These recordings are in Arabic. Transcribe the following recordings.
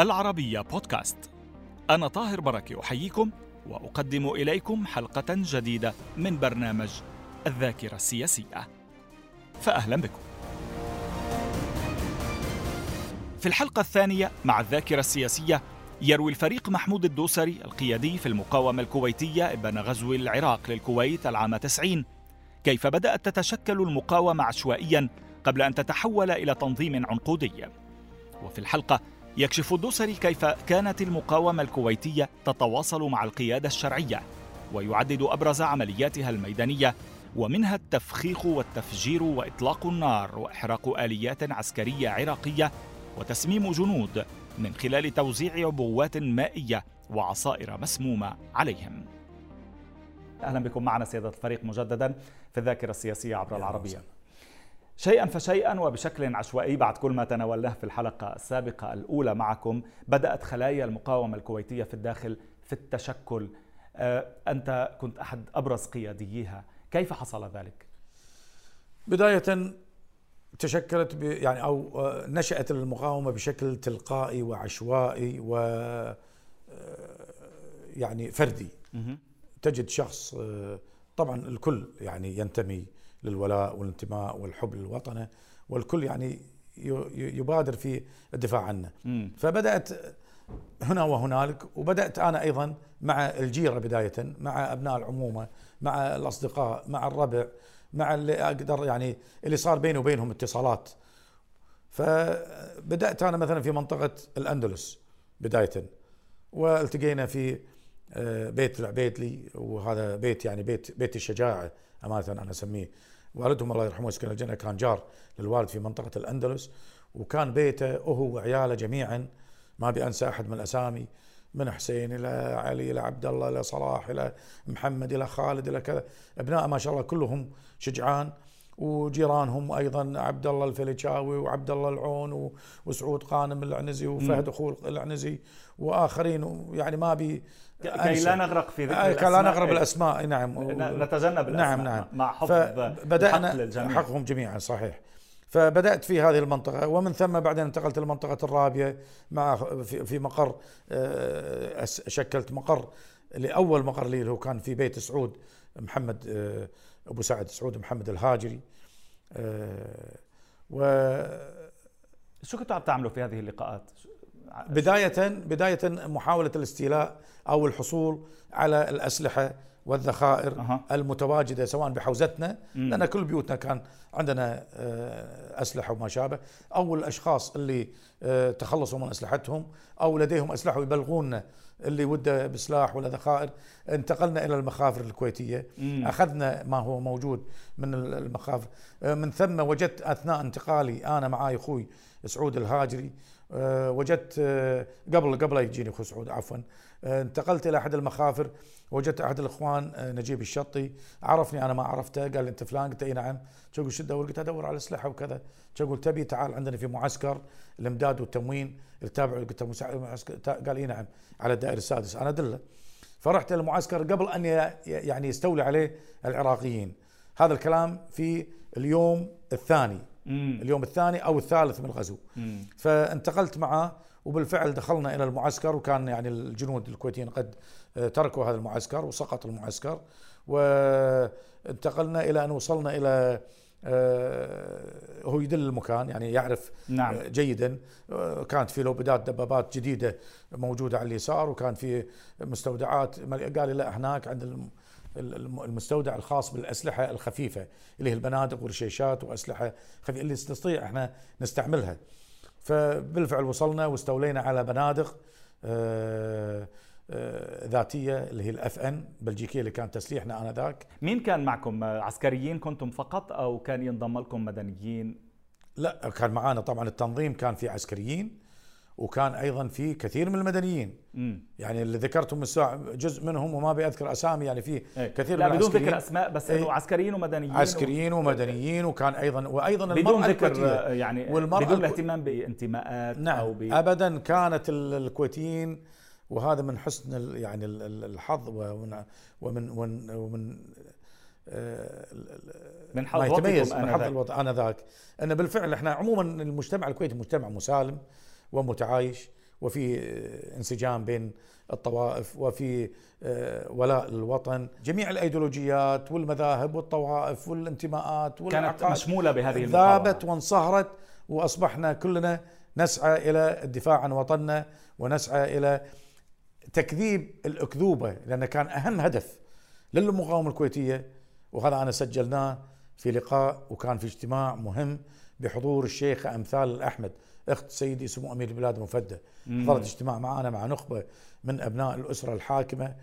العربية بودكاست. أنا طاهر بركة أحييكم وأقدم إليكم حلقة جديدة من برنامج الذاكرة السياسية. فأهلا بكم. في الحلقة الثانية مع الذاكرة السياسية يروي الفريق محمود الدوسري القيادي في المقاومة الكويتية ابن غزو العراق للكويت العام 90 كيف بدأت تتشكل المقاومة عشوائيا قبل أن تتحول إلى تنظيم عنقودي. وفي الحلقة يكشف الدوسري كيف كانت المقاومة الكويتية تتواصل مع القيادة الشرعية ويعدد أبرز عملياتها الميدانية ومنها التفخيخ والتفجير وإطلاق النار وإحراق آليات عسكرية عراقية وتسميم جنود من خلال توزيع عبوات مائية وعصائر مسمومة عليهم. أهلا بكم معنا سيادة الفريق مجددا في الذاكرة السياسية عبر العربية. شيئا فشيئا وبشكل عشوائي بعد كل ما تناولناه في الحلقة السابقة الأولى معكم بدأت خلايا المقاومة الكويتية في الداخل في التشكل. آه، أنت كنت أحد أبرز قيادييها. كيف حصل ذلك؟ بداية تشكلت يعني أو آه، نشأت المقاومة بشكل تلقائي وعشوائي و آه، يعني فردي. تجد شخص طبعا الكل يعني ينتمي للولاء والانتماء والحب للوطن والكل يعني يبادر في الدفاع عنه. فبدأت هنا وهنالك وبدأت أنا أيضا مع الجيرة بداية مع أبناء العمومة مع الأصدقاء مع الربع مع اللي أقدر يعني اللي صار بيني وبينهم اتصالات. فبدأت أنا مثلا في منطقة الأندلس بداية والتقينا في بيت العبيدلي وهذا بيت يعني بيت بيت الشجاعة أمانة أنا أسميه. والدهم الله يرحمه يسكن الجنة كان جار للوالد في منطقة الأندلس وكان بيته هو وعياله جميعا. ما أبي أنسى أحد من الأسامي من حسين إلى علي إلى عبد الله إلى صلاح إلى محمد إلى خالد إلى كذا. ابناء ما شاء الله كلهم شجعان. وجيرانهم أيضا عبد الله الفليشاوي وعبد الله العون وسعود قانم العنزي وفهد اخو العنزي وآخرين. يعني ما ابي كي لا نغرق في ذكر الاسماء كي لا نغرق بالأسماء. نعم. نتجنب الأسماء. نعم نعم. مع حفظ بدأنا حقهم جميعا صحيح. فبدأت في هذه المنطقة. ومن ثم بعدين انتقلت للمنطقة الرابيه مع في مقر آه، شكلت مقر لأول مقر لي هو كان في بيت سعود محمد آه، أبو سعد سعود محمد الهاجري آه، و شو كنتوا عم تعملوا في هذه اللقاءات؟ بداية بداية محاولة الاستيلاء أو الحصول على الأسلحة والذخائر أه. المتواجدة سواء بحوزتنا مم. لأن كل بيوتنا كان عندنا آه، أسلحة وما شابه أو الأشخاص اللي آه، تخلصوا من أسلحتهم أو لديهم أسلحة ويبلغونا اللي وده بسلاح ولا ذخائر انتقلنا إلى المخافر الكويتية مم. أخذنا ما هو موجود من المخافر آه، من ثم وجدت أثناء انتقالي أنا معاي أخوي سعود الهاجري وجدت آه، قبل قبل يجيني اخو سعود عفوا. آه، انتقلت إلى أحد المخافر وجدت أحد الإخوان نجيب الشطي. عرفني أنا ما عرفته قال لي أنت فلان؟ قلت إي نعم. شو تدور؟ قلت أدور على اسلحه وكذا. أقول تبي تعال عندنا في معسكر الإمداد والتموين التابع قلت معسكر قال إي نعم على الدائري السادس أنا أدله. فرحت المعسكر قبل أن يعني يستولي عليه العراقيين. هذا الكلام في اليوم الثاني. مم. اليوم الثاني أو الثالث من الغزو مم. فانتقلت معه وبالفعل دخلنا إلى المعسكر وكان يعني الجنود الكويتيين قد آه، تركوا هذا المعسكر وسقط المعسكر وانتقلنا إلى أن وصلنا إلى آه، هو يدل المكان يعني يعرف نعم. آه، جيدا كانت في لوبدات دبابات جديدة موجودة على اليسار وكان في مستودعات قال لي لا هناك عند المستودع الخاص بالأسلحة الخفيفة اللي هي البنادق والرشيشات وأسلحة خفيفة اللي نستطيع إحنا نستعملها. فبالفعل وصلنا واستولينا على بنادق آه، آه، ذاتية اللي هي الاف ان بلجيكية اللي كانت تسليحنا انذاك مين كان معكم؟ عسكريين كنتم فقط أو كان ينضم لكم مدنيين؟ لا كان معنا طبعا التنظيم كان في عسكريين. وكان أيضا في كثير من المدنيين. مم. يعني اللي ذكرتهم جزء منهم وما بيذكر أسامي يعني في إيه. كثير لا من بدون ذكر أسماء بس إنه عسكريين ومدنيين عسكريين ومدنيين وكان أيضا وأيضا بدون ذكر يعني والمرأة بدون الاهتمام بانتماءات نعم. أو ب... ابدا كانت الكويتيين وهذا من حسن يعني الحظ ومن ومن ومن, ومن من حظ يتميز من حظ الوطن آنذاك. ان بالفعل إحنا عموما المجتمع الكويتي مجتمع مسالم. ومتعايش وفي انسجام بين الطوائف وفي آه، ولاء الوطن جميع الأيديولوجيات والمذاهب والطوائف والانتماءات كانت مشمولة بهذه ذابت وانصهرت وأصبحنا كلنا نسعى إلى الدفاع عن وطننا ونسعى إلى تكذيب الأكذوبة لأن كان أهم هدف للمقاومة الكويتية وهذا أنا سجلناه في لقاء وكان في اجتماع مهم بحضور الشيخة أمثال الأحمد أخت سيدي سمو أمير البلاد مفده حضرت اجتماع معنا مع نخبة من أبناء الأسرة الحاكمة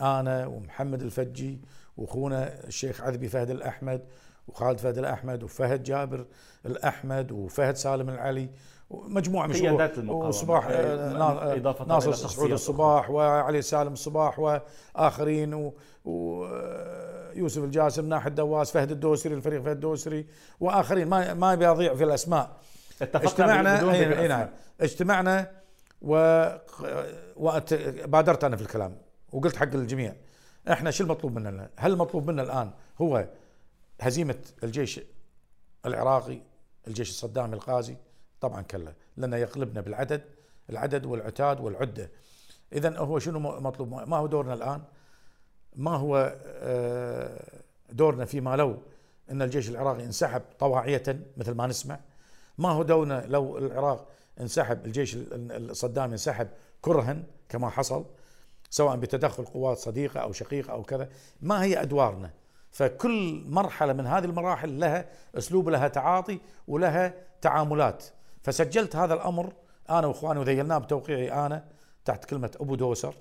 آنا ومحمد الفجي وأخونا الشيخ عذبي فهد الأحمد وخالد فهد الأحمد وفهد جابر الأحمد وفهد سالم العلي مجموعه من قيادات المقاومة. وصباح إضافة ناصر سعود الصباح وعلي سالم الصباح وآخرين ويوسف الجاسم ناحي الدواس فهد الدوسري الفريق فهد الدوسري وآخرين. ما ما بيضيع في الأسماء. اجتمعنا اي نعم. اجتمعنا و وبادرت أنا في الكلام وقلت حق الجميع. إحنا شو المطلوب مننا؟ هل المطلوب منا الآن هو هزيمة الجيش العراقي الجيش الصدامي الغازي؟ طبعا كلا لأنه يغلبنا بالعدد العدد والعتاد والعدة. اذا هو شنو مطلوب؟ ما هو دورنا الآن؟ ما هو آه، دورنا فيما لو إن الجيش العراقي انسحب طواعية مثل ما نسمع ما هو دورنا لو العراق انسحب الجيش الصدامي انسحب كرها كما حصل سواء بتدخل قوات صديقة أو شقيقة أو كذا ما هي أدوارنا؟ فكل مرحلة من هذه المراحل لها أسلوب لها تعاطي ولها تعاملات. فسجلت هذا الأمر أنا وإخواني وذيلناه بتوقيعي أنا تحت كلمة أبو دوسر.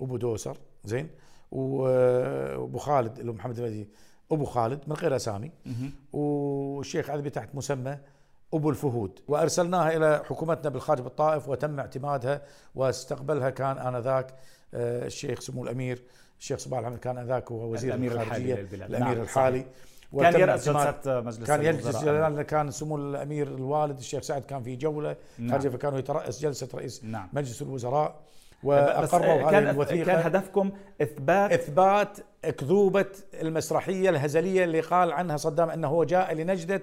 أبو دوسر زين. وأبو خالد اللي هو محمد الفدي أبو خالد من غير أسامي. والشيخ عذبي تحت مسمى أبو الفهود. وأرسلناها إلى حكومتنا بالخارج بالطائف وتم اعتمادها واستقبلها كان آنذاك آه، الشيخ سمو الأمير. الشيخ صباح الحمد كان آنذاك وهو وزير الأمير الخارجية الحالي الأمير نعم الحالي. كان يرأس جلسة مجلس كان يجلس كان سمو الأمير الوالد الشيخ سعد كان في جولة. نعم. خارجية فكان يترأس جلسة رئيس نعم. مجلس الوزراء. واقروا هذه الوثيقة. كان هدفكم إثبات إثبات اكذوبه المسرحية الهزلية اللي قال عنها صدام إنه هو جاء لنجدة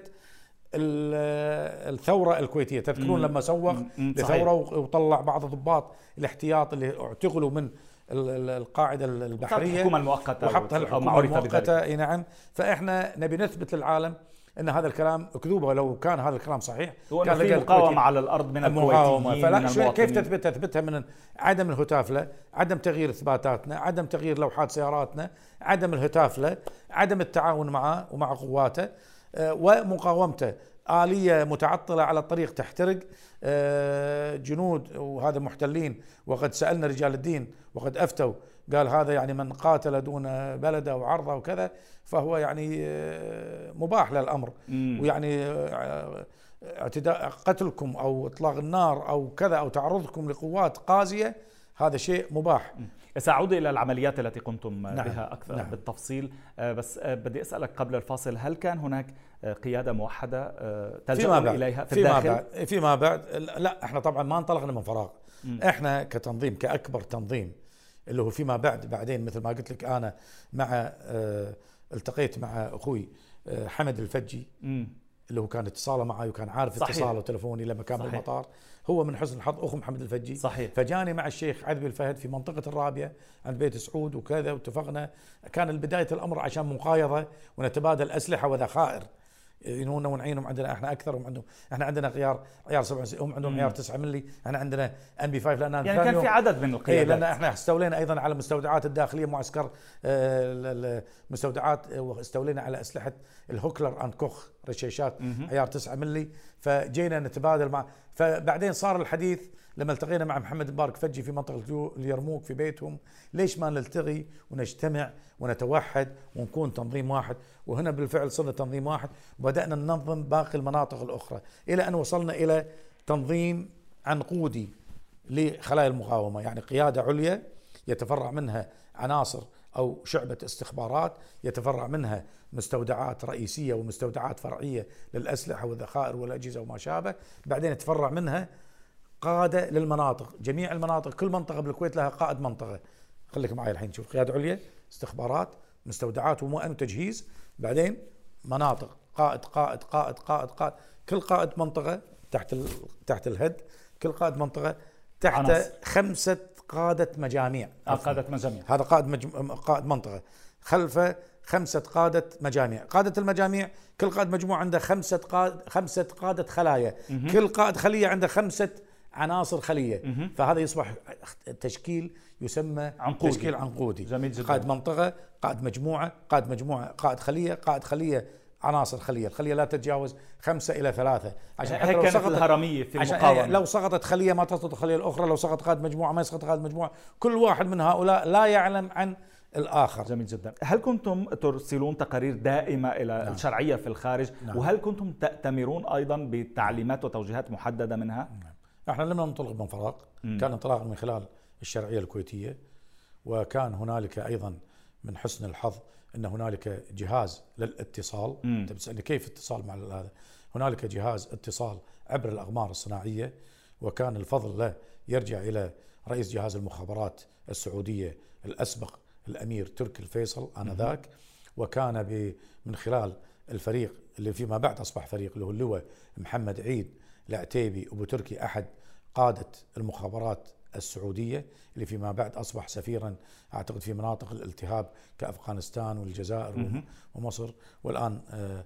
الثورة الكويتية. تذكرون لما سوق لثورة وطلع بعض ضباط الاحتياط اللي اعتقلوا من القاعدة البحرية. الحكومة المؤقتة وحطها الحكومة المؤقتة إي نعم. فإحنا نبي نثبت للعالم إن هذا الكلام اكذوبه لو كان هذا الكلام صحيح كان في مقاومة على الأرض من الكويتيين فلا من كيف تثبت تثبتها من عدم الهتافلة عدم تغيير إثباتاتنا عدم تغيير لوحات سياراتنا عدم الهتافلة عدم التعاون معه ومع قواته آه، ومقاومته. آلية متعطلة على الطريق تحترق. آه، جنود وهذا محتلين. وقد سألنا رجال الدين وقد أفتوا. قال هذا يعني من قاتل دون بلده وعرضه وكذا فهو يعني آه، مباح للأمر ويعني اعتداء قتلكم أو إطلاق النار أو كذا أو تعرضكم لقوات قازية هذا شيء مباح سأعود إلى العمليات التي قمتم نعم. بها أكثر نعم. بالتفصيل آه، بس آه، بدي أسألك قبل الفاصل هل كان هناك آه، قيادة موحدة تلجأ إليها في فيما الداخل؟ بعد فيما بعد لا إحنا طبعا ما انطلقنا من فراغ م. إحنا كتنظيم كأكبر تنظيم اللي هو فيما بعد بعدين مثل ما قلت لك أنا مع التقيت مع أخوي حمد الفجي م. اللي هو كان اتصاله معي وكان عارف صحيح. اتصاله تلفوني لما كان صحيح. بالمطار هو من حسن الحظ أخو محمد الفجي صحيح فجاني مع الشيخ عذبي الفهد في منطقة الرابيه عند بيت سعود وكذا واتفقنا كان بدايه الأمر عشان مقايضة ونتبادل أسلحة وذخائر يعينونا ونعينهم عندنا. إحنا أكثر هم عندهم. إحنا عندنا غيار عيار 7 هم عندهم عيار 9 ملي. إحنا عندنا MP 5 لأن يعني كان في عدد من القيادات. لأن إحنا استولينا أيضا على المستودعات الداخلية معسكر آه، المستودعات واستولينا على أسلحة ال Heckler and Koch. رشيشات عيار 9 ملي فجينا نتبادل مع فبعدين صار الحديث لما التقينا مع محمد مبارك فجي في منطقة اليرموك في بيتهم ليش ما نلتقي ونجتمع ونتوحد ونكون تنظيم واحد؟ وهنا بالفعل صرنا تنظيم واحد وبدأنا ننظم باقي المناطق الأخرى إلى أن وصلنا إلى تنظيم عنقودي لخلايا المقاومة يعني قيادة عليا يتفرع منها عناصر أو شعبة استخبارات يتفرع منها مستودعات رئيسية ومستودعات فرعية للأسلحة والذخائر والأجهزة وما شابه. بعدين يتفرع منها قادة للمناطق جميع المناطق كل منطقة بالكويت لها قائد منطقة. خليك معي الحين شوف قيادة عليا استخبارات مستودعات ومؤن وتجهيز. بعدين مناطق قائد قائد قائد قائد قائد. كل قائد منطقة تحت تحت الهد كل قائد منطقة تحت عناصر. خمسة قادة مجاميع. آه قادة مجاميع. هذا قائد مجم... قائد منطقة. خلفه خمسة قادة مجاميع. قادة المجاميع كل قائد مجموعة عنده خمسة قاد خمسة قادة خلايا. كل قائد خلية عنده خمسة عناصر خلية. فهذا يصبح تشكيل يسمى عنقودي. تشكيل عنقودي. جميل جدا. قائد منطقة قائد مجموعة قائد مجموعة قائد خلية قائد خلية عناصر خلية. الخلية لا تتجاوز خمسة إلى ثلاثة. عشان حتى لو سقطت الهرمية في المقاومة. لو سقطت خلية ما تسقط الخلية الأخرى لو سقط قائد مجموعة ما يسقط قائد مجموعة. كل واحد من هؤلاء لا يعلم عن الآخر. جميل جدا. هل كنتم ترسلون تقارير دائمة إلى نعم. الشرعية في الخارج؟ نعم. وهل كنتم تأتمرون أيضا بتعليمات وتوجيهات محددة منها؟ نعم. إحنا لم ننطلق من فراغ. كان انطلاق من خلال الشرعية الكويتية وكان هنالك أيضا من حسن الحظ أن هنالك جهاز للاتصال. أنت بتسألني كيف اتصال مع هذا؟ هنالك جهاز اتصال عبر الأقمار الصناعية وكان الفضل له يرجع إلى رئيس جهاز المخابرات السعودية الأسبق الأمير تركي الفيصل آنذاك. وكان من خلال الفريق اللي فيما بعد أصبح فريق اللي هو اللواء محمد عيد العتيبي ابو تركي أحد قادة المخابرات السعودية اللي فيما بعد أصبح سفيرا أعتقد في مناطق الالتهاب كأفغانستان والجزائر ومصر. والآن آه،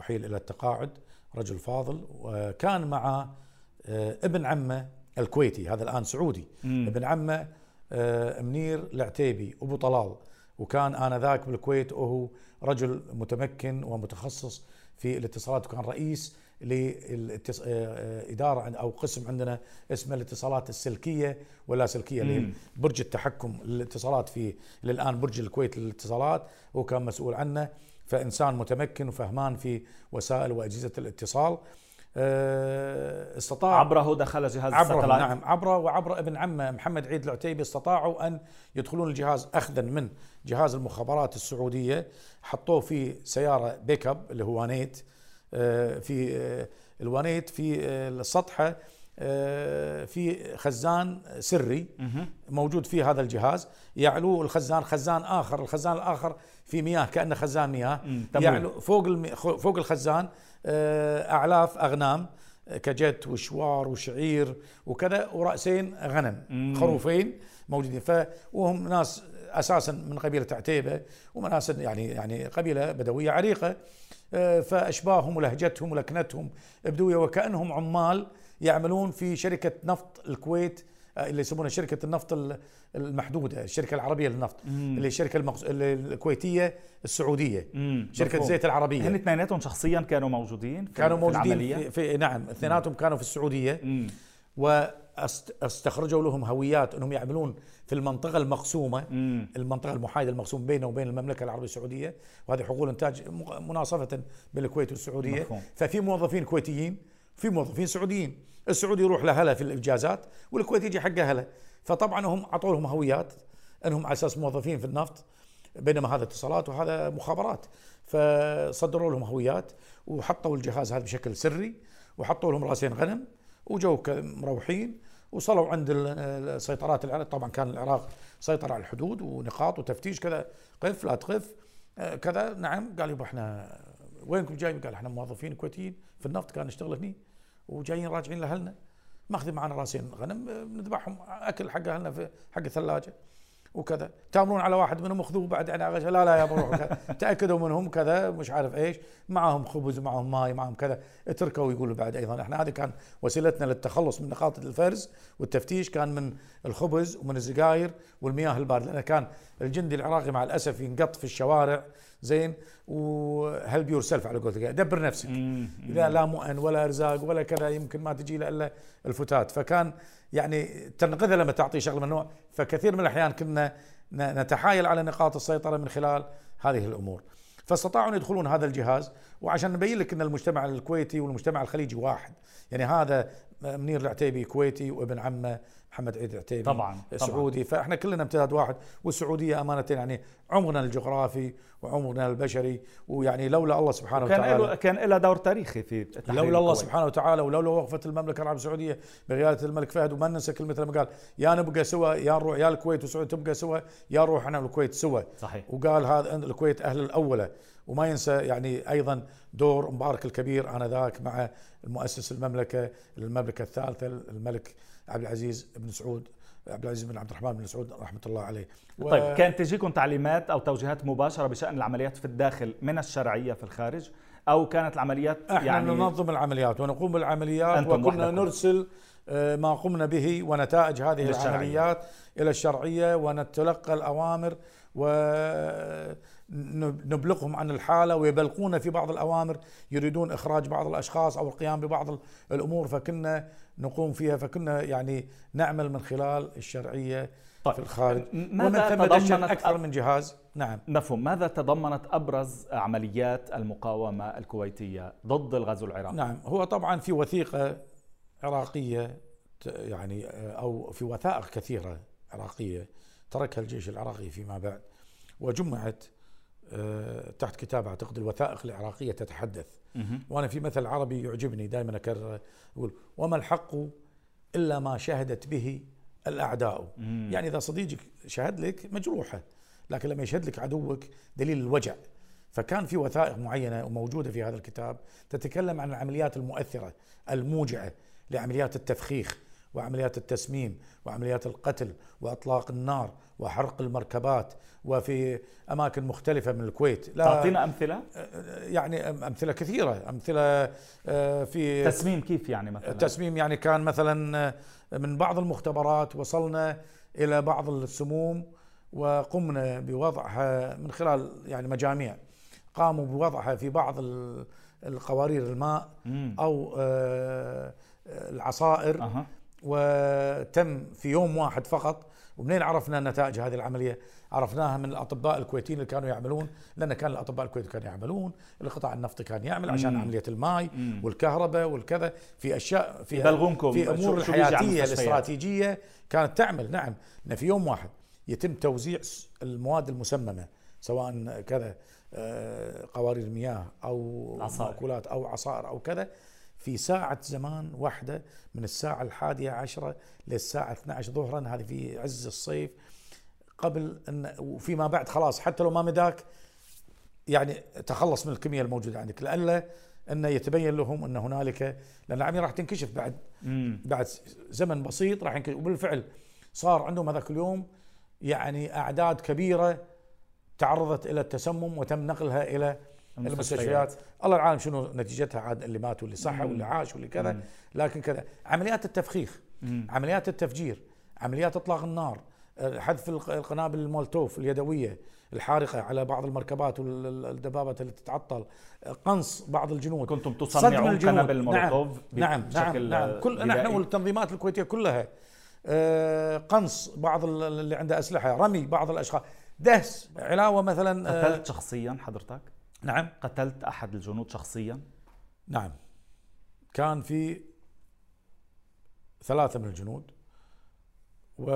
أحيل إلى التقاعد رجل فاضل وكان مع آه، ابن عمه الكويتي هذا الآن سعودي. ابن عمه آه، منير العتيبي أبو طلال. وكان آنذاك بالكويت وهو رجل متمكن ومتخصص في الاتصالات وكان رئيس لإدارة آه، أو قسم عندنا اسمه الاتصالات السلكية واللاسلكية اللي برج التحكم. الاتصالات في الآن برج الكويت للاتصالات هو كان مسؤول عنه. فإنسان متمكن وفهمان في وسائل وأجهزة الاتصال. آه، استطاع عبره دخل جهاز عبره نعم عبره وعبر ابن عمه محمد عيد العتيبي استطاعوا أن يدخلون الجهاز اخذا من جهاز المخابرات السعودية. حطوه في سيارة بيك أب اللي هو آه، في آه، الوانيت في السطحة في خزان سري موجود في هذا الجهاز. يعلو الخزان خزان آخر الخزان الآخر في مياه كأنه خزان مياه. يعلو فوق فوق الخزان آه، أعلاف أغنام آه، كجت وشوار وشعير وكذا ورأسين غنم خروفين موجودين. ف وهم ناس أساسا من قبيلة عتيبة وناس يعني يعني قبيلة بدوية عريقة. آه، فأشباههم ولهجتهم ولكنتهم بدويه وكأنهم عمال يعملون في شركة نفط الكويت اللي يسمونها شركة النفط المحدودة الشركة العربية للنفط مم. اللي الشركة المقص... الكويتية السعودية مم. شركة مفهوم. زيت العربية هن اثنيناتهم شخصيا كانوا موجودين في كانوا موجودين في, في نعم اثنيناتهم كانوا في السعودية مم. واستخرجوا لهم هويات إنهم يعملون في المنطقة المقسومة مم. المنطقة المحايدة المقسوم بينه وبين المملكة العربية السعودية. وهذه حقول إنتاج مناصفة بين الكويت والسعودية. مفهوم. ففي موظفين كويتيين في موظفين سعوديين. السعودي يروح لهلا في الاجازات والكويت يجي حقه هلا. فطبعا هم أعطوا لهم هويات إنهم على أساس موظفين في النفط بينما هذا اتصالات وهذا مخابرات. فصدروا لهم هويات وحطوا الجهاز هذا بشكل سري وحطوا لهم رأسين غنم وجو مروحين. وصلوا عند السيطرات العراق طبعا كان العراق سيطر على الحدود ونقاط وتفتيش كذا قف لا تقف. آه، كذا نعم قال يبا إحنا وينكم جايين؟ قال إحنا موظفين كويتيين في النفط كان نشتغل هني وجايين راجعين لأهلنا. ماخذين معنا راسين غنم نذبحهم أكل حق أهلنا في حق الثلاجة. وكذا. تامرون على واحد منهم خذوه بعد يعني لا لا يا بروح تأكدوا منهم كذا مش عارف إيش. معهم خبز ومعهم ماي معهم كذا. اتركوا يقولوا بعد أيضا. إحنا هذه كان وسيلتنا للتخلص من نقاط الفرز والتفتيش كان من الخبز ومن السجاير والمياه الباردة. لأن كان الجندي العراقي مع الأسف ينقط في الشوارع. زين. و help yourself على قولتك؟ دبر نفسك. إذا لا مؤن ولا أرزاق ولا كذا يمكن ما تجي له إلا الفتات. فكان يعني تنقذه لما تعطيه شغلة من النوع فكثير من الأحيان كنا نتحايل على نقاط السيطرة من خلال هذه الأمور. فاستطاعوا أن يدخلون هذا الجهاز وعشان نبين لك إن المجتمع الكويتي والمجتمع الخليجي واحد. يعني هذا منير العتيبي كويتي وابن عمه محمد عيد العتيبي طبعا سعودي. طبعًا. فإحنا كلنا امتداد واحد والسعودية أمانة يعني عمرنا الجغرافي وعمرنا البشري ويعني لولا الله سبحانه كان وتعالى كان له دور تاريخي في لولا الله سبحانه وتعالى ولولا وقفة المملكة العربية السعودية بقيادة الملك فهد وما ننسى كلمة لما قال يا نبقى سوا يا نروح يا الكويت وسعود تبقى سوا يا نروح إحنا والكويت سوا صحيح. وقال هذا الكويت أهل الأولى. وما ينسى يعني أيضا دور مبارك الكبير آنذاك مع المؤسس المملكة المملكة الثالثة الملك عبد العزيز بن سعود عبد العزيز بن عبد الرحمن بن سعود رحمة الله عليه. و... طيب كانت تجيكم تعليمات أو توجيهات مباشرة بشأن العمليات في الداخل من الشرعية في الخارج؟ أو كانت العمليات إحنا يعني ننظم العمليات ونقوم بالعمليات وكنا نرسل آه، ما قمنا به ونتائج هذه العمليات إلى الشرعية ونتلقى الأوامر ونبلغهم عن الحالة ويبلغون في بعض الأوامر يريدون إخراج بعض الأشخاص أو القيام ببعض الأمور فكنا نقوم فيها فكنا يعني نعمل من خلال الشرعية طيب. في الخارج. ومن ثم تضمنت أكثر من جهاز. نعم. مفهوم. ماذا تضمنت أبرز عمليات المقاومة الكويتية ضد الغزو العراقي؟ نعم. هو طبعا في وثيقة عراقية يعني أو في وثائق كثيرة عراقية تركها الجيش العراقي فيما بعد وجمعت تحت كتاب أعتقد الوثائق العراقية تتحدث. وأنا في مثل عربي يعجبني دائما أكرر يقول وما الحق إلا ما شهدت به الأعداء؟ يعني إذا صديقك شهد لك مجروحة لكن لما يشهد لك عدوك دليل الوجع. فكان في وثائق معينة وموجودة في هذا الكتاب تتكلم عن العمليات المؤثرة الموجعة لعمليات التفخيخ. وعمليات التسميم وعمليات القتل وإطلاق النار وحرق المركبات وفي أماكن مختلفة من الكويت. لا تعطينا أمثلة؟ يعني أمثلة كثيرة. أمثلة آه، في تسميم كيف يعني مثلا؟ تسميم يعني كان مثلا من بعض المختبرات وصلنا إلى بعض السموم وقمنا بوضعها من خلال يعني مجاميع. قاموا بوضعها في بعض القوارير الماء أو العصائر. أه. وتم في يوم واحد فقط ومنين عرفنا نتائج هذه العملية؟ عرفناها من الأطباء الكويتيين اللي كانوا يعملون لأن كان الأطباء الكويتيين كانوا يعملون، القطاع النفطي كان يعمل عشان مم. عملية الماء مم. والكهرباء والكذا في أشياء في في أمور الحياتيه الاستراتيجية كانت تعمل نعم إن في يوم واحد يتم توزيع المواد المسممة سواء كذا آه، قوارير مياه أو مأكولات أو عصائر أو كذا في ساعة زمان واحدة من الساعة الحادية عشرة للساعة 12 ظهرا هذه في عز الصيف. قبل أن وفيما بعد خلاص حتى لو ما مداك يعني تخلص من الكمية الموجودة عندك. لألا أنه يتبين لهم أن هنالك لأن العملية راح تنكشف بعد مم. بعد زمن بسيط راح ينكشف. وبالفعل صار عندهم هذاك اليوم يعني أعداد كبيرة تعرضت إلى التسمم وتم نقلها إلى المستشفيات. الله العالم شنو نتيجتها عاد اللي مات واللي صح واللي عاش واللي كذا لكن كذا. عمليات التفخيخ. عمليات التفجير عمليات إطلاق النار حذف القنابل المولتوف اليدوية الحارقة على بعض المركبات والدبابات اللي تتعطل قنص بعض الجنود. كنتم تصنعون قنابل المولوتوف نعم نعم نعم, نعم. كل نحن والتنظيمات الكويتية كلها آه، قنص بعض اللي عنده أسلحة رمي بعض الأشخاص دهس علاوة مثلا آه، قتلت شخصيا حضرتك؟ نعم قتلت أحد الجنود شخصيا؟ نعم. كان في ثلاثة من الجنود و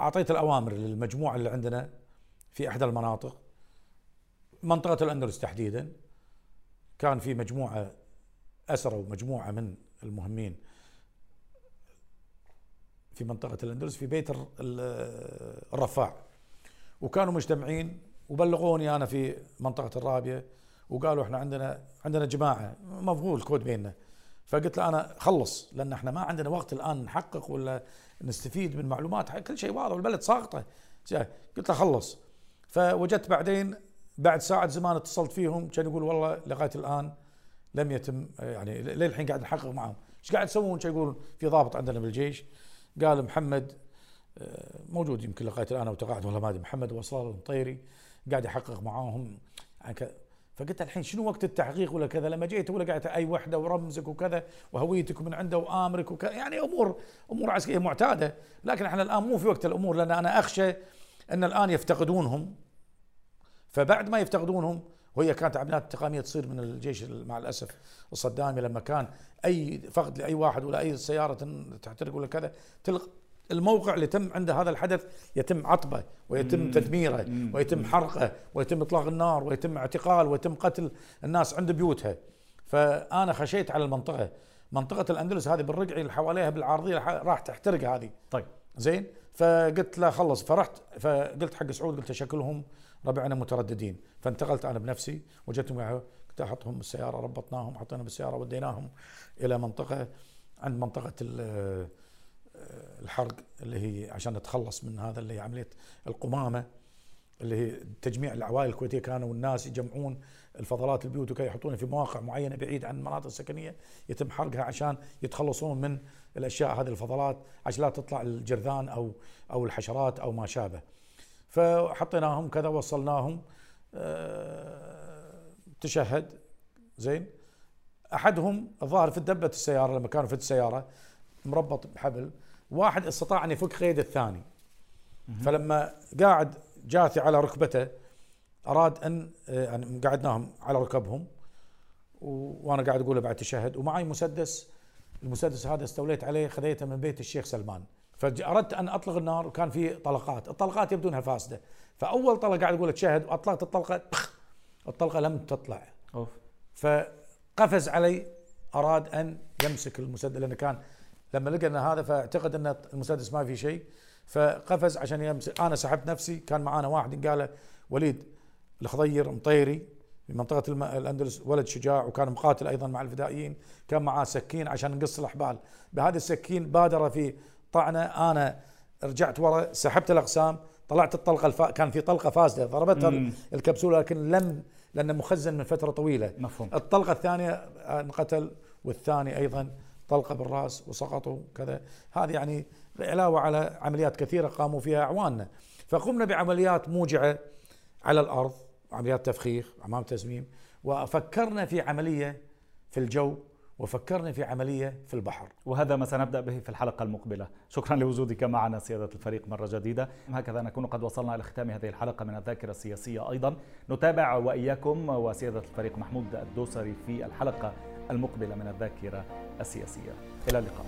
أعطيت الأوامر للمجموعة اللي عندنا في إحدى المناطق. منطقة الأندلس تحديدا. كان في مجموعة أسروا مجموعة من المهمين في منطقة الأندلس في بيت الرفاع. وكانوا مجتمعين وبلغوني أنا في منطقة الرابيه وقالوا إحنا عندنا عندنا جماعة مفهول كود بيننا. فقلت له أنا خلص لأن إحنا ما عندنا وقت الآن نحقق ولا نستفيد من معلومات كل شيء واضح والبلد ساقطة. قلت له خلص. فوجدت بعدين بعد ساعة زمان اتصلت فيهم كان يقول والله لغاية الآن لم يتم يعني للحين قاعد نحقق معهم. إيش قاعد تسوون كان يقول في ضابط عندنا بالجيش. قال محمد موجود يمكن لغاية الآن وتقاعد والله ما أدري. محمد وصال المطيري قاعد يحقق معاهم. فقلت الحين شنو وقت التحقيق ولا كذا؟ لما جيت ولا قاعد أي وحدة ورمزك وكذا وهويتك من عنده وآمرك وكذا يعني امور أمور عسكرية معتادة. لكن إحنا الآن مو في وقت الأمور لأن أنا أخشى أن الآن يفتقدونهم. فبعد ما يفتقدونهم وهي كانت عمليات انتقاميه تصير من الجيش مع الأسف الصدامي لما كان أي فقد لأي واحد ولا أي سيارة تحترق ولا كذا تلق الموقع اللي تم عنده هذا الحدث يتم عطبه ويتم. تدميره. ويتم حرقه ويتم إطلاق النار ويتم اعتقال ويتم قتل الناس عند بيوتها. فأنا خشيت على المنطقة. منطقة الأندلس هذه بالرقعي اللي حواليها بالعرضية راح تحترق هذه. طيب. زين؟ فقلت له خلص. فرحت. فقلت حق سعود قلت شكلهم ربعنا مترددين. فانتقلت أنا بنفسي وجدتهم قلت أحطهم بالسيارة ربطناهم حطينا بالسيارة وديناهم إلى منطقه عند منطقة الحرق اللي هي عشان نتخلص من هذا اللي هي عملية القمامة اللي هي تجميع العوائل الكويتية. كانوا الناس يجمعون الفضلات البيوت وكي يحطونها في مواقع معينة بعيد عن المناطق السكنية يتم حرقها عشان يتخلصون من الأشياء هذه الفضلات عشان لا تطلع الجرذان أو أو الحشرات أو ما شابه. فحطيناهم كذا وصلناهم أه تشهد زين. أحدهم الظاهر في دبة السيارة لما كانوا في السيارة مربط بحبل. واحد استطاع أن يفك قيد الثاني. فلما قاعد جاثي على ركبته أراد أن يعني قعدناهم على ركبهم وأنا قاعد أقول بعد تشهد ومعي مسدس. المسدس هذا استوليت عليه خذيته من بيت الشيخ سلمان. فاردت أن أطلق النار وكان في طلقات. الطلقات يبدو انها فاسدة. فأول طلقة قاعد أقول تشهد وأطلقت الطلقة الطلقة لم تطلع. أوف. فقفز علي أراد أن يمسك المسدس لأنه كان لما لقى إن هذا فاعتقد إن المسدس ما في شيء فقفز عشان يمسك أنا سحبت نفسي كان معانا واحد قال وليد الخضير مطيري في منطقة الأندلس ولد شجاع وكان مقاتل أيضا مع الفدائيين كان معاه سكين عشان نقص الأحبال. بهذه السكين بادر في طعنة أنا رجعت ورا سحبت الأقسام طلعت الطلقة الف... كان في طلقة فاسدة ضربتها الكبسولة لكن لم لأنه مخزن من فترة طويلة. مفهوم. الطلقة الثانية انقتل والثاني أيضا طلقة بالرأس وسقطوا كذا هذه يعني علاوة على عمليات كثيرة قاموا فيها أعواننا. فقمنا بعمليات موجعة على الأرض عمليات تفخيخ أمام تسميم وفكرنا في عملية في الجو وفكرنا في عملية في البحر. وهذا ما سنبدأ به في الحلقة المقبلة. شكرا لوجودك معنا سيادة الفريق مرة جديدة. هكذا نكون قد وصلنا إلى ختام هذه الحلقة من الذاكرة السياسية أيضا. نتابع وإياكم وسيادة الفريق محمود الدوسري في الحلقة المقبلة من الذاكرة السياسية. إلى اللقاء.